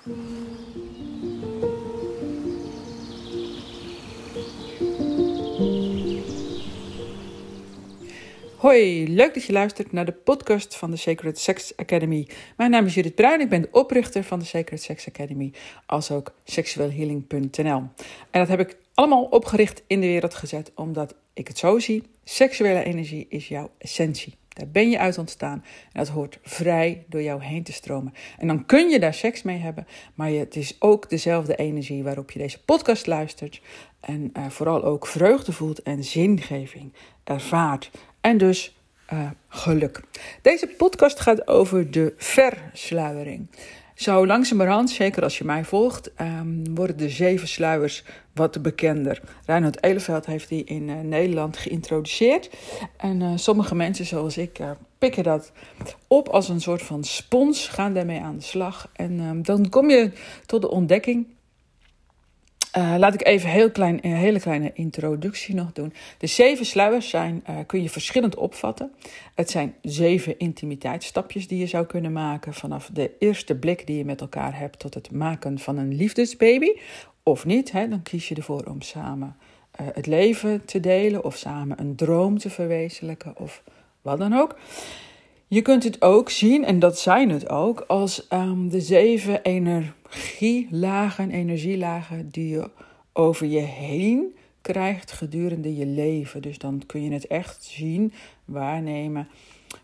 Hoi, leuk dat je luistert naar de podcast van de Sacred Sex Academy. Mijn naam is Judith Bruin, ik ben de oprichter van de Sacred Sex Academy, als ook seksuelhealing.nl. En dat heb ik allemaal opgericht in de wereld gezet, omdat ik het zo zie: seksuele energie is jouw essentie. Daar ben je uit ontstaan en dat hoort vrij door jou heen te stromen. En dan kun je daar seks mee hebben, maar het is ook dezelfde energie waarop je deze podcast luistert. En uh, vooral ook vreugde voelt en zingeving ervaart. En dus uh, geluk. Deze podcast gaat over de versluiering. Zo langzamerhand, zeker als je mij volgt, um, worden de zeven sluiers wat bekender. Reinhard Eleveld heeft die in uh, Nederland geïntroduceerd. En uh, sommige mensen zoals ik uh, pikken dat op als een soort van spons, gaan daarmee aan de slag. En um, dan kom je tot de ontdekking uh, laat ik even heel klein, een hele kleine introductie nog doen. De zeven sluiers zijn, uh, kun je verschillend opvatten. Het zijn zeven intimiteitsstapjes die je zou kunnen maken vanaf de eerste blik die je met elkaar hebt tot het maken van een liefdesbaby. Of niet, hè, dan kies je ervoor om samen uh, het leven te delen of samen een droom te verwezenlijken of wat dan ook. Je kunt het ook zien, en dat zijn het ook, als um, de zeven energielagen, energielagen die je over je heen krijgt gedurende je leven. Dus dan kun je het echt zien, waarnemen,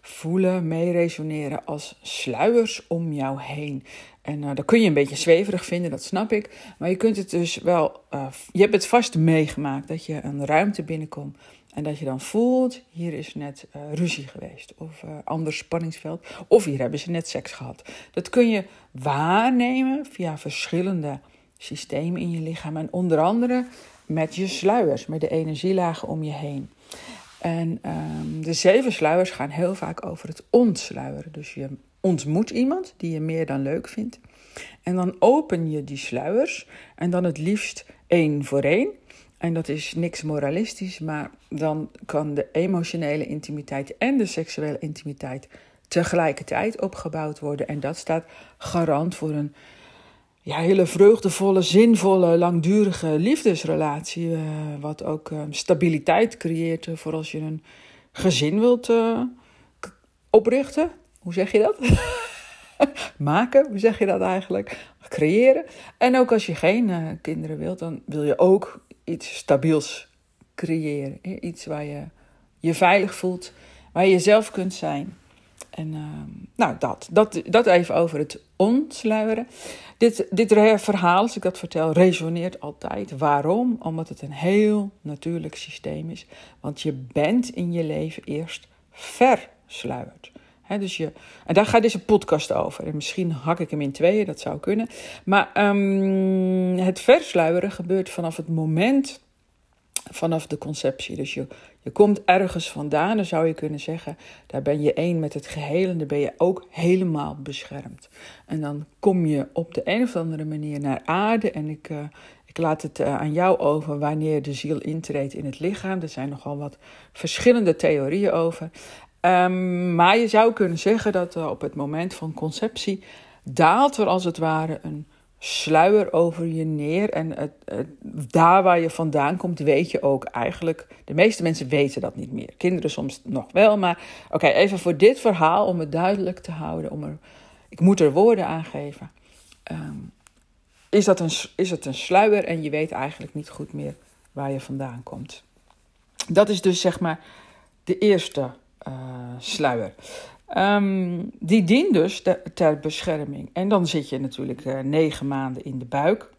voelen, meeresoneren als sluiers om jou heen. En uh, dat kun je een beetje zweverig vinden, dat snap ik. Maar je kunt het dus wel, uh, je hebt het vast meegemaakt dat je een ruimte binnenkomt en dat je dan voelt, hier is net uh, ruzie geweest of uh, ander spanningsveld. Of hier hebben ze net seks gehad. Dat kun je waarnemen via verschillende systemen in je lichaam. En onder andere met je sluiers, met de energielagen om je heen. En um, de zeven sluiers gaan heel vaak over het ontsluieren. Dus je ontmoet iemand die je meer dan leuk vindt. En dan open je die sluiers en dan het liefst één voor één. En dat is niks moralistisch, maar dan kan de emotionele intimiteit en de seksuele intimiteit tegelijkertijd opgebouwd worden. En dat staat garant voor een ja, hele vreugdevolle, zinvolle, langdurige liefdesrelatie. Uh, wat ook uh, stabiliteit creëert voor als je een gezin wilt uh, oprichten. Hoe zeg je dat? Maken, hoe zeg je dat eigenlijk? Creëren. En ook als je geen kinderen wilt, dan wil je ook iets stabiels creëren. Iets waar je je veilig voelt, waar je jezelf kunt zijn. En uh, nou, dat, dat, dat even over het ontsluieren. Dit, dit verhaal, als ik dat vertel, resoneert altijd. Waarom? Omdat het een heel natuurlijk systeem is. Want je bent in je leven eerst versluierd. Dus je, en daar gaat deze podcast over. En misschien hak ik hem in tweeën, dat zou kunnen. Maar um, het versluieren gebeurt vanaf het moment, vanaf de conceptie. Dus je, je komt ergens vandaan, dan zou je kunnen zeggen, daar ben je één met het geheel en dan ben je ook helemaal beschermd. En dan kom je op de een of andere manier naar aarde en ik... Uh, ik laat het uh, aan jou over wanneer de ziel intreedt in het lichaam. Er zijn nogal wat verschillende theorieën over. Um, maar je zou kunnen zeggen dat uh, op het moment van conceptie daalt er als het ware een sluier over je neer. En het, het, daar waar je vandaan komt, weet je ook eigenlijk. De meeste mensen weten dat niet meer. Kinderen soms nog wel. Maar oké, even voor dit verhaal, om het duidelijk te houden. Om er, ik moet er woorden aan geven. Um, is, dat een, is het een sluier en je weet eigenlijk niet goed meer waar je vandaan komt. Dat is dus zeg maar de eerste sluier. Um, die dient dus ter, ter, bescherming. En dan zit je natuurlijk uh, negen maanden in de buik.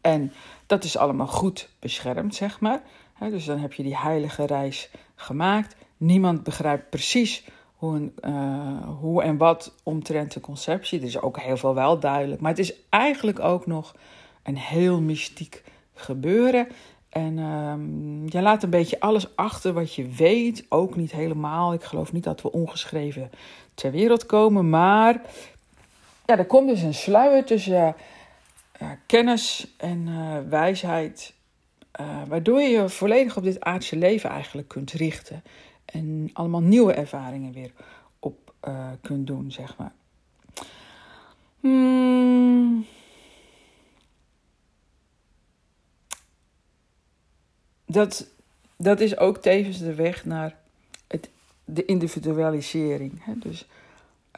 En dat is allemaal goed beschermd, zeg maar. Dus dan heb je die heilige reis gemaakt. Niemand begrijpt precies hoe, een, uh, hoe en wat omtrent de conceptie. Er is ook heel veel wel duidelijk. Maar het is eigenlijk ook nog een heel mystiek gebeuren. En um, je laat een beetje alles achter wat je weet. Ook niet helemaal. Ik geloof niet dat we ongeschreven ter wereld komen. Maar ja, er komt dus een sluier tussen uh, kennis en uh, wijsheid. Uh, waardoor je je volledig op dit aardse leven eigenlijk kunt richten. En allemaal nieuwe ervaringen weer op kunt doen, zeg maar. Hmm dat, dat is ook tevens de weg naar de individualisering. Hè? Dus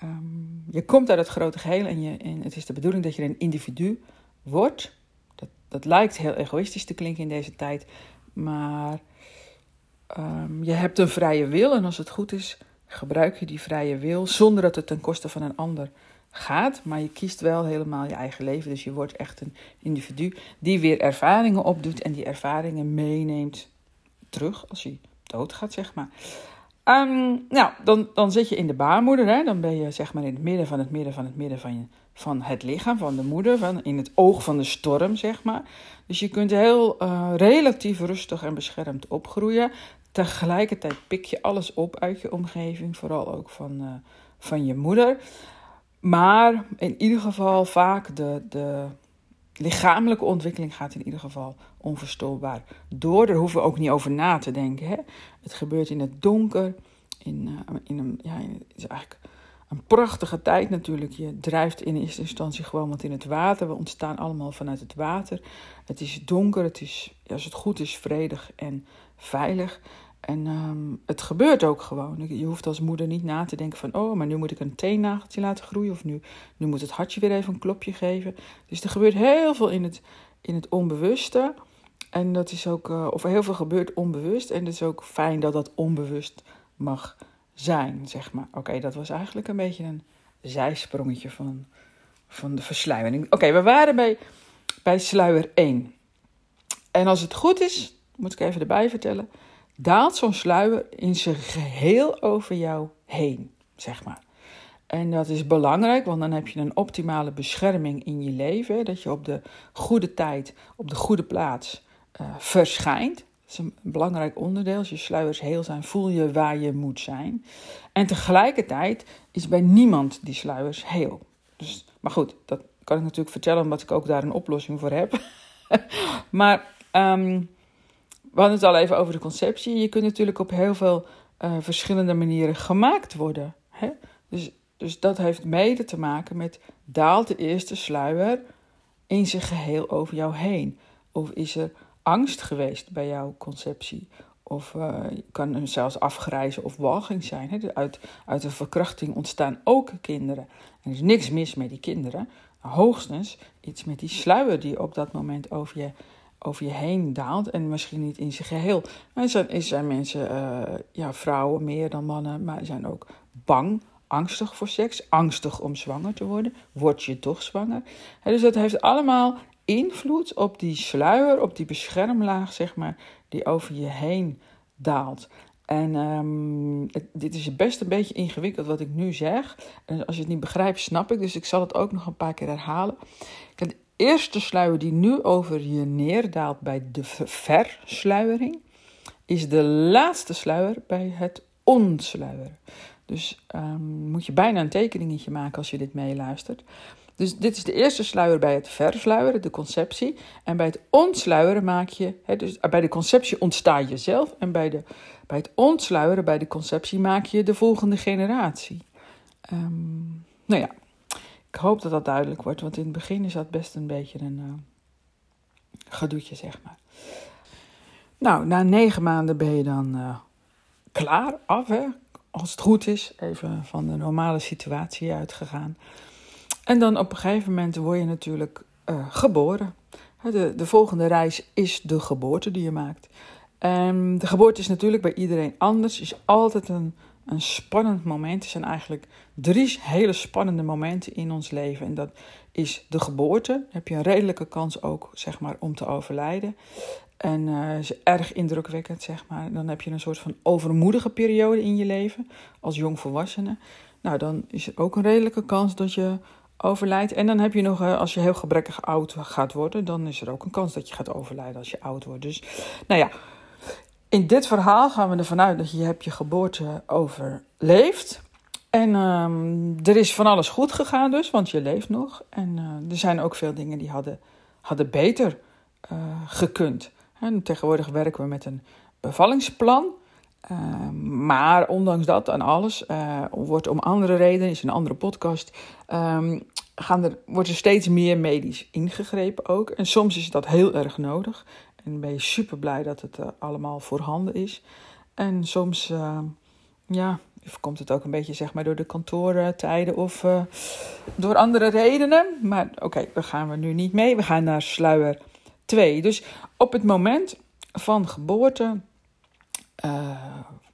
um, je komt uit het grote geheel en, je, en het is de bedoeling dat je een individu wordt. Dat, dat lijkt heel egoïstisch te klinken in deze tijd, maar um, je hebt een vrije wil en als het goed is, gebruik je die vrije wil zonder dat het ten koste van een ander gaat, maar je kiest wel helemaal je eigen leven. Dus je wordt echt een individu die weer ervaringen opdoet en die ervaringen meeneemt terug als hij doodgaat, zeg maar. Um, nou, dan, dan zit je in de baarmoeder, hè? dan ben je zeg maar in het midden van het midden van het midden van, je, van het lichaam, van de moeder, van, in het oog van de storm, zeg maar. Dus je kunt heel uh, relatief rustig en beschermd opgroeien. Tegelijkertijd pik je alles op uit je omgeving, vooral ook van, uh, van je moeder. Maar in ieder geval vaak de, de lichamelijke ontwikkeling gaat in ieder geval onverstoorbaar door. Daar hoeven we ook niet over na te denken. Hè? Het gebeurt in het donker. In, uh, in een, ja, het is eigenlijk een prachtige tijd natuurlijk. Je drijft in eerste instantie gewoon wat in het water. We ontstaan allemaal vanuit het water. Het is donker, het is, als het goed is, vredig en veilig. En um, het gebeurt ook gewoon. Je hoeft als moeder niet na te denken van... oh, maar nu moet ik een teennageltje laten groeien... of nu, nu moet het hartje weer even een klopje geven. Dus er gebeurt heel veel in het, in het onbewuste. En dat is ook... Uh, of heel veel gebeurt onbewust. En het is ook fijn dat dat onbewust mag zijn, zeg maar. Oké, dat was eigenlijk een beetje een zijsprongetje van, van de versluiering. Oké, we waren bij, bij sluier 1. En als het goed is, moet ik even erbij vertellen daalt zo'n sluier in zijn geheel over jou heen, zeg maar. En dat is belangrijk, want dan heb je een optimale bescherming in je leven. Dat je op de goede tijd, op de goede plaats uh, verschijnt. Dat is een belangrijk onderdeel. Als je sluiers heel zijn, voel je waar je moet zijn. En tegelijkertijd is bij niemand die sluiers heel. Dus, maar goed, dat kan ik natuurlijk vertellen, omdat ik ook daar een oplossing voor heb. maar um, we hadden het al even over de conceptie. Je kunt natuurlijk op heel veel uh, verschillende manieren gemaakt worden. Hè? Dus, dus dat heeft mede te maken met daalt de eerste sluier in zijn geheel over jou heen? Of is er angst geweest bij jouw conceptie? Of uh, kan er zelfs afgrijzen of walging zijn. Hè? Uit, uit een verkrachting ontstaan ook kinderen. En er is niks mis met die kinderen. Hoogstens iets met die sluier die op dat moment over je over je heen daalt. En misschien niet in zijn geheel. Maar zijn, er zijn mensen, uh, ja, vrouwen meer dan mannen, maar zijn ook bang, angstig voor seks, angstig om zwanger te worden. Word je toch zwanger? dus dat heeft allemaal invloed op die sluier, op die beschermlaag, zeg maar, die over je heen daalt. En um, dit is best een beetje ingewikkeld wat ik nu zeg. En als je het niet begrijpt, snap ik. Dus ik zal het ook nog een paar keer herhalen eerste sluier die nu over je neerdaalt bij de versluiering, is de laatste sluier bij het ontsluieren. Dus um, moet je bijna een tekeningetje maken als je dit meeluistert. Dus dit is de eerste sluier bij het versluieren, de conceptie. En bij het ontsluieren maak je, dus bij de conceptie ontsta je zelf. En bij, de, bij het ontsluieren, bij de conceptie, maak je de volgende generatie. Um, nou ja, ik hoop dat dat duidelijk wordt, want in het begin is dat best een beetje een uh, gedoetje, zeg maar. Nou, na negen maanden ben je dan uh, klaar, af, hè? als het goed is, even van de normale situatie uitgegaan. En dan op een gegeven moment word je natuurlijk uh, geboren. De, de volgende reis is de geboorte die je maakt. En de geboorte is natuurlijk bij iedereen anders, is altijd een een spannend moment. Er zijn eigenlijk drie hele spannende momenten in ons leven. En dat is de geboorte. Dan heb je een redelijke kans ook, zeg maar, om te overlijden. En uh, is erg indrukwekkend, zeg maar. Dan heb je een soort van overmoedige periode in je leven als jongvolwassene. Nou, dan is er ook een redelijke kans dat je overlijdt. En dan heb je nog, uh, als je heel gebrekkig oud gaat worden, dan is er ook een kans dat je gaat overlijden als je oud wordt. Dus, nou ja, in dit verhaal gaan we ervan uit dat je hebt je geboorte overleefd. En um, er is van alles goed gegaan dus, want je leeft nog. En uh, er zijn ook veel dingen die hadden, hadden beter uh, gekund. En tegenwoordig werken we met een bevallingsplan. Uh, maar ondanks dat en alles, uh, wordt om andere redenen, is een andere podcast, um, gaan er, wordt er steeds meer medisch ingegrepen ook. En soms is dat heel erg nodig. En ben je super blij dat het allemaal voorhanden is. En soms, ja, komt het ook een beetje zeg maar door de kantoortijden of door andere redenen. Maar oké, daar gaan we nu niet mee. We gaan naar sluier 2. Dus op het moment van geboorte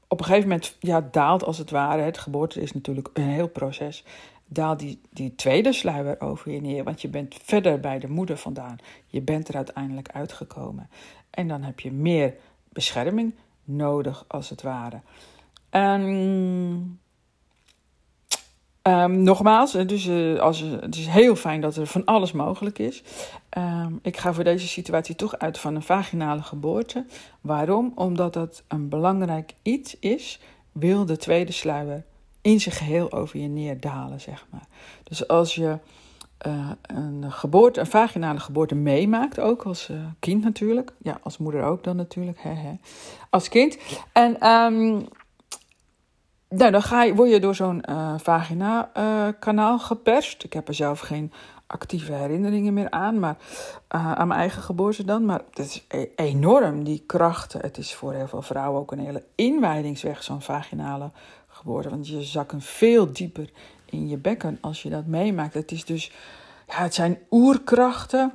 op een gegeven moment ja, daalt als het ware, het geboorte is natuurlijk een heel proces, daalt die, die tweede sluier over je neer. Want je bent verder bij de moeder vandaan. Je bent er uiteindelijk uitgekomen. En dan heb je meer bescherming nodig, als het ware. En Um, nogmaals, dus, uh, als, het is heel fijn dat er van alles mogelijk is. Um, ik ga voor deze situatie toch uit van een vaginale geboorte. Waarom? Omdat dat een belangrijk iets is, wil de tweede sluier in zijn geheel over je neerdalen, zeg maar. Dus als je uh, een geboorte, een vaginale geboorte meemaakt, ook als uh, kind natuurlijk. Ja, als moeder ook dan natuurlijk, hè, hè. als kind. En um, nou, dan ga je, word je door zo'n uh, vagina-kanaal geperst. Ik heb er zelf geen actieve herinneringen meer aan, maar aan mijn eigen geboorte dan. Maar het is e-, enorm, die krachten. Het is voor heel veel vrouwen ook een hele inwijdingsweg, zo'n vaginale geboorte. Want je zakken veel dieper in je bekken als je dat meemaakt. Het is dus, ja, het zijn oerkrachten.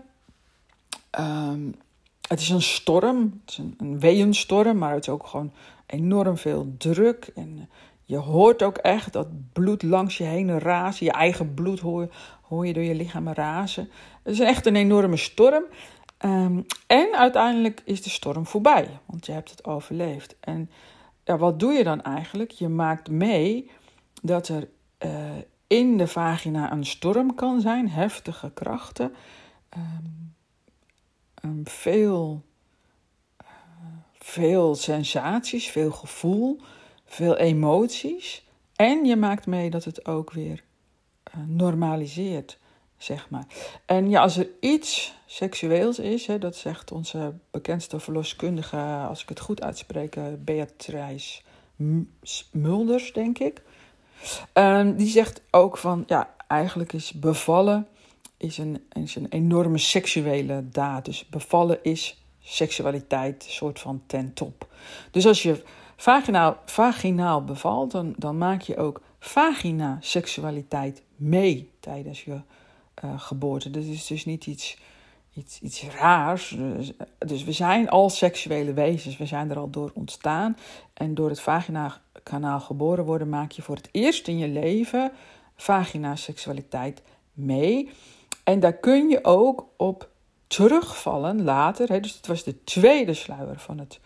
Um, het is een storm, het is een, een maar het is ook gewoon enorm veel druk en je hoort ook echt dat bloed langs je heen razen. Je eigen bloed hoor, je door je lichaam razen. Het is echt een enorme storm. Um, en uiteindelijk is de storm voorbij, want je hebt het overleefd. En ja, wat doe je dan eigenlijk? Je maakt mee dat er uh, in de vagina een storm kan zijn, heftige krachten, um, veel, uh, veel sensaties, veel gevoel veel emoties. En je maakt mee dat het ook weer uh, normaliseert, zeg maar. En ja, als er iets seksueels is, hè, dat zegt onze bekendste verloskundige, als ik het goed uitspreek, uh, Beatrice Mulders, denk ik. Uh, die zegt ook van, ja, eigenlijk is bevallen is een, is een enorme seksuele daad. Dus bevallen is seksualiteit, soort van ten top. Dus als je vaginaal, vaginaal bevalt, dan, dan maak je ook vagina-seksualiteit mee tijdens je uh, geboorte. Dat is dus niet iets, iets, iets raars. Dus, dus, we zijn al seksuele wezens, we zijn er al door ontstaan. En door het vagina-kanaal geboren worden, maak je voor het eerst in je leven vagina-seksualiteit mee. En daar kun je ook op terugvallen later. Hè, dus het was de tweede sluier van het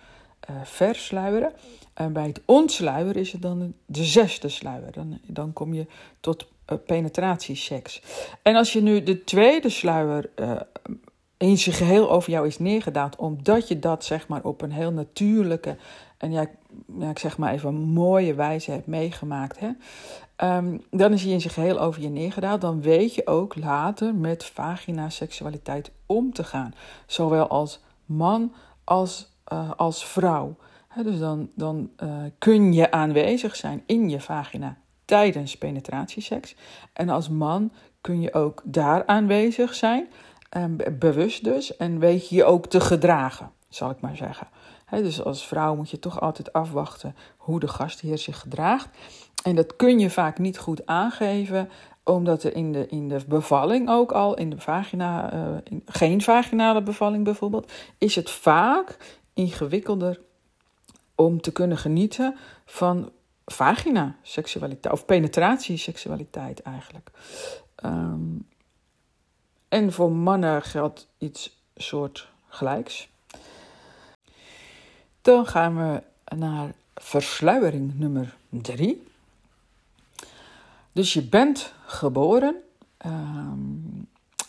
uh, versluieren. En bij het ontsluieren is het dan de zesde sluier. Dan, dan kom je tot penetratieseks. En als je nu de tweede sluier uh, in zijn geheel over jou is neergedaald, omdat je dat zeg maar op een heel natuurlijke en ja, ja ik zeg maar even mooie wijze hebt meegemaakt, hè, um, dan is hij in zijn geheel over je neergedaald. Dan weet je ook later met vagina seksualiteit om te gaan. Zowel als man als uh, als vrouw. dus dan, dan kun je aanwezig zijn in je vagina tijdens penetratieseks. En als man kun je ook daar aanwezig zijn, um, bewust dus, en weet je je ook te gedragen, zal ik maar zeggen. Dus als vrouw moet je toch altijd afwachten hoe de gastheer zich gedraagt. En dat kun je vaak niet goed aangeven, omdat er in de, in de bevalling ook al, in de vagina, in, geen vaginale bevalling bijvoorbeeld, is het vaak ingewikkelder om te kunnen genieten van vagina seksualiteit of penetratie seksualiteit eigenlijk. Um, en voor mannen geldt iets soort gelijks. Dan gaan we naar versluiering nummer drie. Dus je bent geboren um,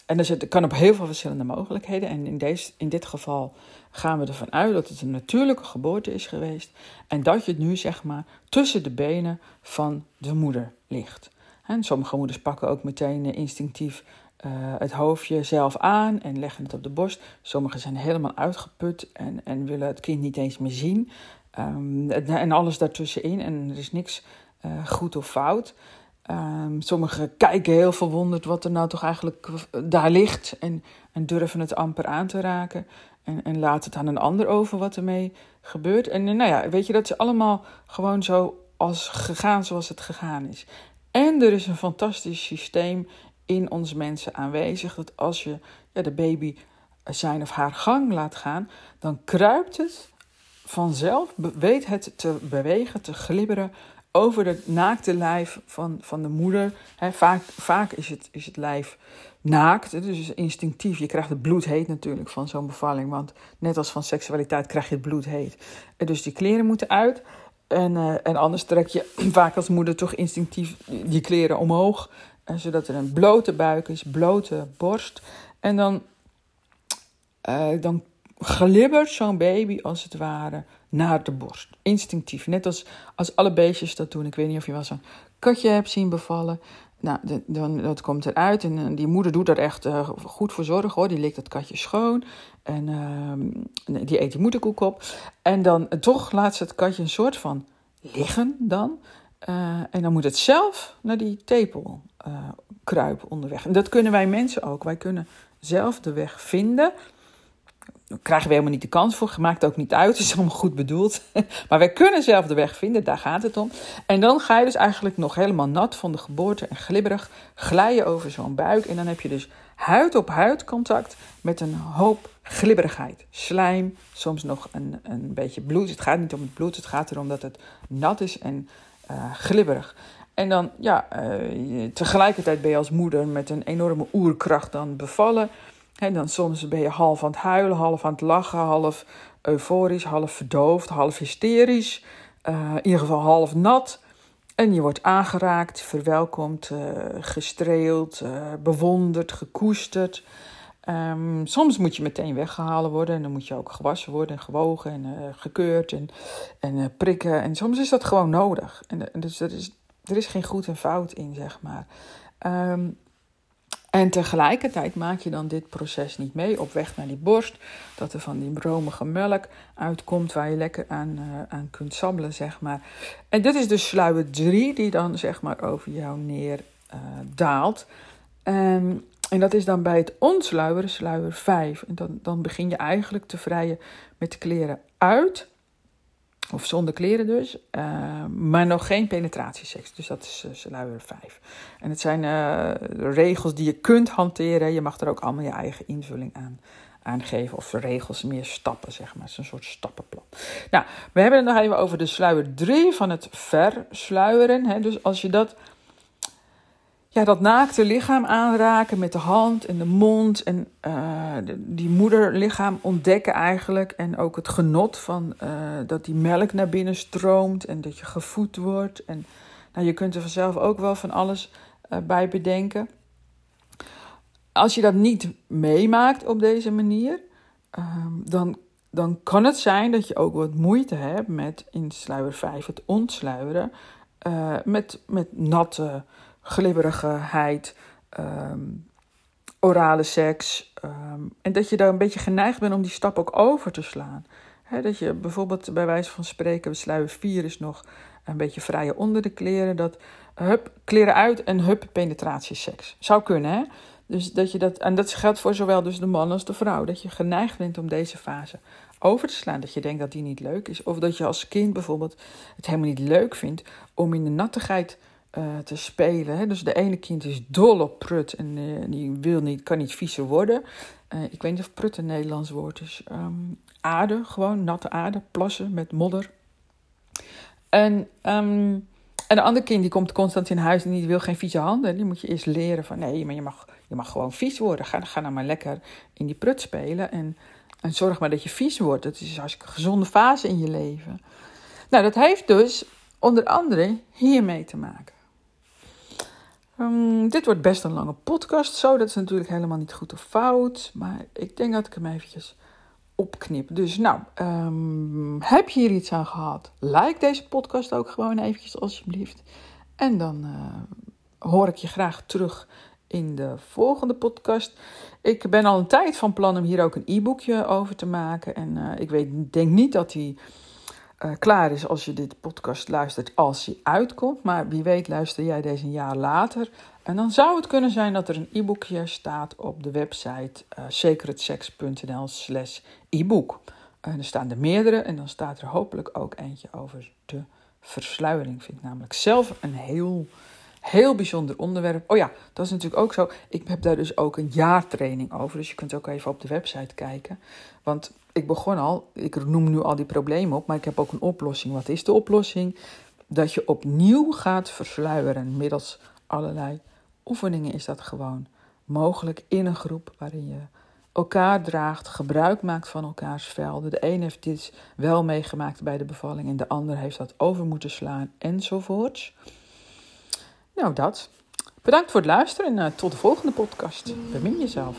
en zit, kan op heel veel verschillende mogelijkheden. En in, deze, in dit geval gaan we ervan uit dat het een natuurlijke geboorte is geweest. En dat je het nu zeg maar tussen de benen van de moeder ligt. En sommige moeders pakken ook meteen instinctief uh, het hoofdje zelf aan en leggen het op de borst. Sommigen zijn helemaal uitgeput en, en willen het kind niet eens meer zien. Um, en alles daartussenin. En er is niks uh, goed of fout. Um, sommigen kijken heel verwonderd wat er nou toch eigenlijk daar ligt en, en durven het amper aan te raken. En, en laat het aan een ander over wat ermee gebeurt. En nou ja, weet je, dat is allemaal gewoon zo als gegaan zoals het gegaan is. En er is een fantastisch systeem in ons mensen aanwezig. Dat als je ja, de baby zijn of haar gang laat gaan, dan kruipt het vanzelf, weet het te bewegen, te glibberen over het naakte lijf van, van de moeder. vaak, vaak is, het, is het lijf naakt, dus instinctief. Je krijgt het bloed heet natuurlijk van zo'n bevalling, want net als van seksualiteit krijg je het bloed heet. Dus die kleren moeten uit. En, uh, en anders trek je vaak als moeder toch instinctief die kleren omhoog, zodat er een blote buik is, blote borst. En dan, uh, dan glibbert zo'n baby als het ware naar de borst. Instinctief. Net als, als alle beestjes dat doen. Ik weet niet of je wel zo'n katje hebt zien bevallen. Nou, dan, dat komt eruit. En eh, die moeder doet er echt uh, goed voor zorg hoor. Die likt het katje schoon. En uh, die eet die moederkoek op. En dan uh, toch laat ze het katje een soort van liggen dan. en dan moet het zelf naar die tepel kruipen onderweg. En dat kunnen wij mensen ook. Wij kunnen zelf de weg vinden krijgen we helemaal niet de kans voor. Maakt ook niet uit, het is allemaal goed bedoeld. maar wij kunnen zelf de weg vinden, daar gaat het om. En dan ga je dus eigenlijk nog helemaal nat van de geboorte en glibberig glijden over zo'n buik. En dan heb je dus huid op huid contact met een hoop glibberigheid. Slijm, soms nog een, een beetje bloed. Het gaat niet om het bloed, het gaat erom dat het nat is en uh, glibberig. En dan, ja, uh, tegelijkertijd ben je als moeder met een enorme oerkracht dan bevallen. En dan soms ben je half aan het huilen, half aan het lachen, half euforisch, half verdoofd, half hysterisch. Uh, in ieder geval half nat. En je wordt aangeraakt, verwelkomd, uh, gestreeld, uh, bewonderd, gekoesterd. Um, soms moet je meteen weggehaald worden en dan moet je ook gewassen worden en gewogen en gekeurd en, en prikken. En soms is dat gewoon nodig. En, dus er is, er is geen goed en fout in, zeg maar. Um, en tegelijkertijd maak je dan dit proces niet mee op weg naar die borst. Dat er van die romige melk uitkomt waar je lekker aan, uh, aan kunt sabbelen, zeg maar. En dit is dus sluier 3 die dan zeg maar over jou neer uh, daalt. Um, en dat is dan bij het ontsluieren, sluier 5. En dan, dan begin je eigenlijk te vrijen met kleren uit. Of zonder kleren dus. Uh, maar nog geen penetratieseks. Dus dat is uh, sluier 5. En het zijn uh, regels die je kunt hanteren. Je mag er ook allemaal je eigen invulling aan, aan geven. Of regels, meer stappen, zeg maar. Het is een soort stappenplan. Nou, we hebben het nog even over de sluier 3 van het versluieren. Hè. Dus als je dat ja, dat naakte lichaam aanraken met de hand en de mond. En uh, die moederlichaam ontdekken eigenlijk. En ook het genot van uh, dat die melk naar binnen stroomt en dat je gevoed wordt. En nou, je kunt er vanzelf ook wel van alles uh, bij bedenken. Als je dat niet meemaakt op deze manier, dan, dan kan het zijn dat je ook wat moeite hebt met in sluier 5 het ontsluieren. met, met natte glibberigheid, um, orale seks. Um, en dat je daar een beetje geneigd bent om die stap ook over te slaan. dat je bijvoorbeeld bij wijze van spreken, sluier 4 is nog een beetje vrije onder de kleren. Dat hup, kleren uit en hup, penetratieseks. Zou kunnen, hè? Dus dat je dat, en dat geldt voor zowel dus de man als de vrouw. Dat je geneigd bent om deze fase over te slaan. Dat je denkt dat die niet leuk is. Of dat je als kind bijvoorbeeld het helemaal niet leuk vindt om in de nattigheid uh, te spelen. Hè. Dus de ene kind is dol op prut en uh, die wil niet, kan niet viezer worden. Uh, ik weet niet of prut een Nederlands woord is. Um, aarde, gewoon natte aarde, plassen met modder. En, um, de andere kind die komt constant in huis en die wil geen vieze handen. Die moet je eerst leren van nee, maar je mag, je mag gewoon vies worden. Ga, ga nou maar lekker in die prut spelen en, en zorg maar dat je vies wordt. Dat is een gezonde fase in je leven. Nou, dat heeft dus onder andere hiermee te maken. Um, dit wordt best een lange podcast, zo. Dat is natuurlijk helemaal niet goed of fout. Maar ik denk dat ik hem eventjes opknip. Dus nou, um, heb je hier iets aan gehad? Like deze podcast ook gewoon eventjes alsjeblieft. En dan uh, hoor ik je graag terug in de volgende podcast. Ik ben al een tijd van plan om hier ook een e-boekje over te maken. En uh, ik weet, denk niet dat die uh, klaar is als je dit podcast luistert als hij uitkomt. Maar wie weet luister jij deze een jaar later. En dan zou het kunnen zijn dat er een e-boekje staat op de website uh, sacredsex.nl slash e-book. En er staan er meerdere en dan staat er hopelijk ook eentje over de versluiering. Vind ik namelijk zelf een heel, heel bijzonder onderwerp. Oh ja, dat is natuurlijk ook zo. Ik heb daar dus ook een jaartraining over. Dus je kunt ook even op de website kijken. Want ik begon al, ik noem nu al die problemen op, maar ik heb ook een oplossing. Wat is de oplossing? Dat je opnieuw gaat versluieren middels allerlei oefeningen is dat gewoon mogelijk in een groep waarin je elkaar draagt, gebruik maakt van elkaars velden. De een heeft dit wel meegemaakt bij de bevalling en de ander heeft dat over moeten slaan enzovoorts. Nou, dat. Bedankt voor het luisteren en uh, tot de volgende podcast. Bemin jezelf.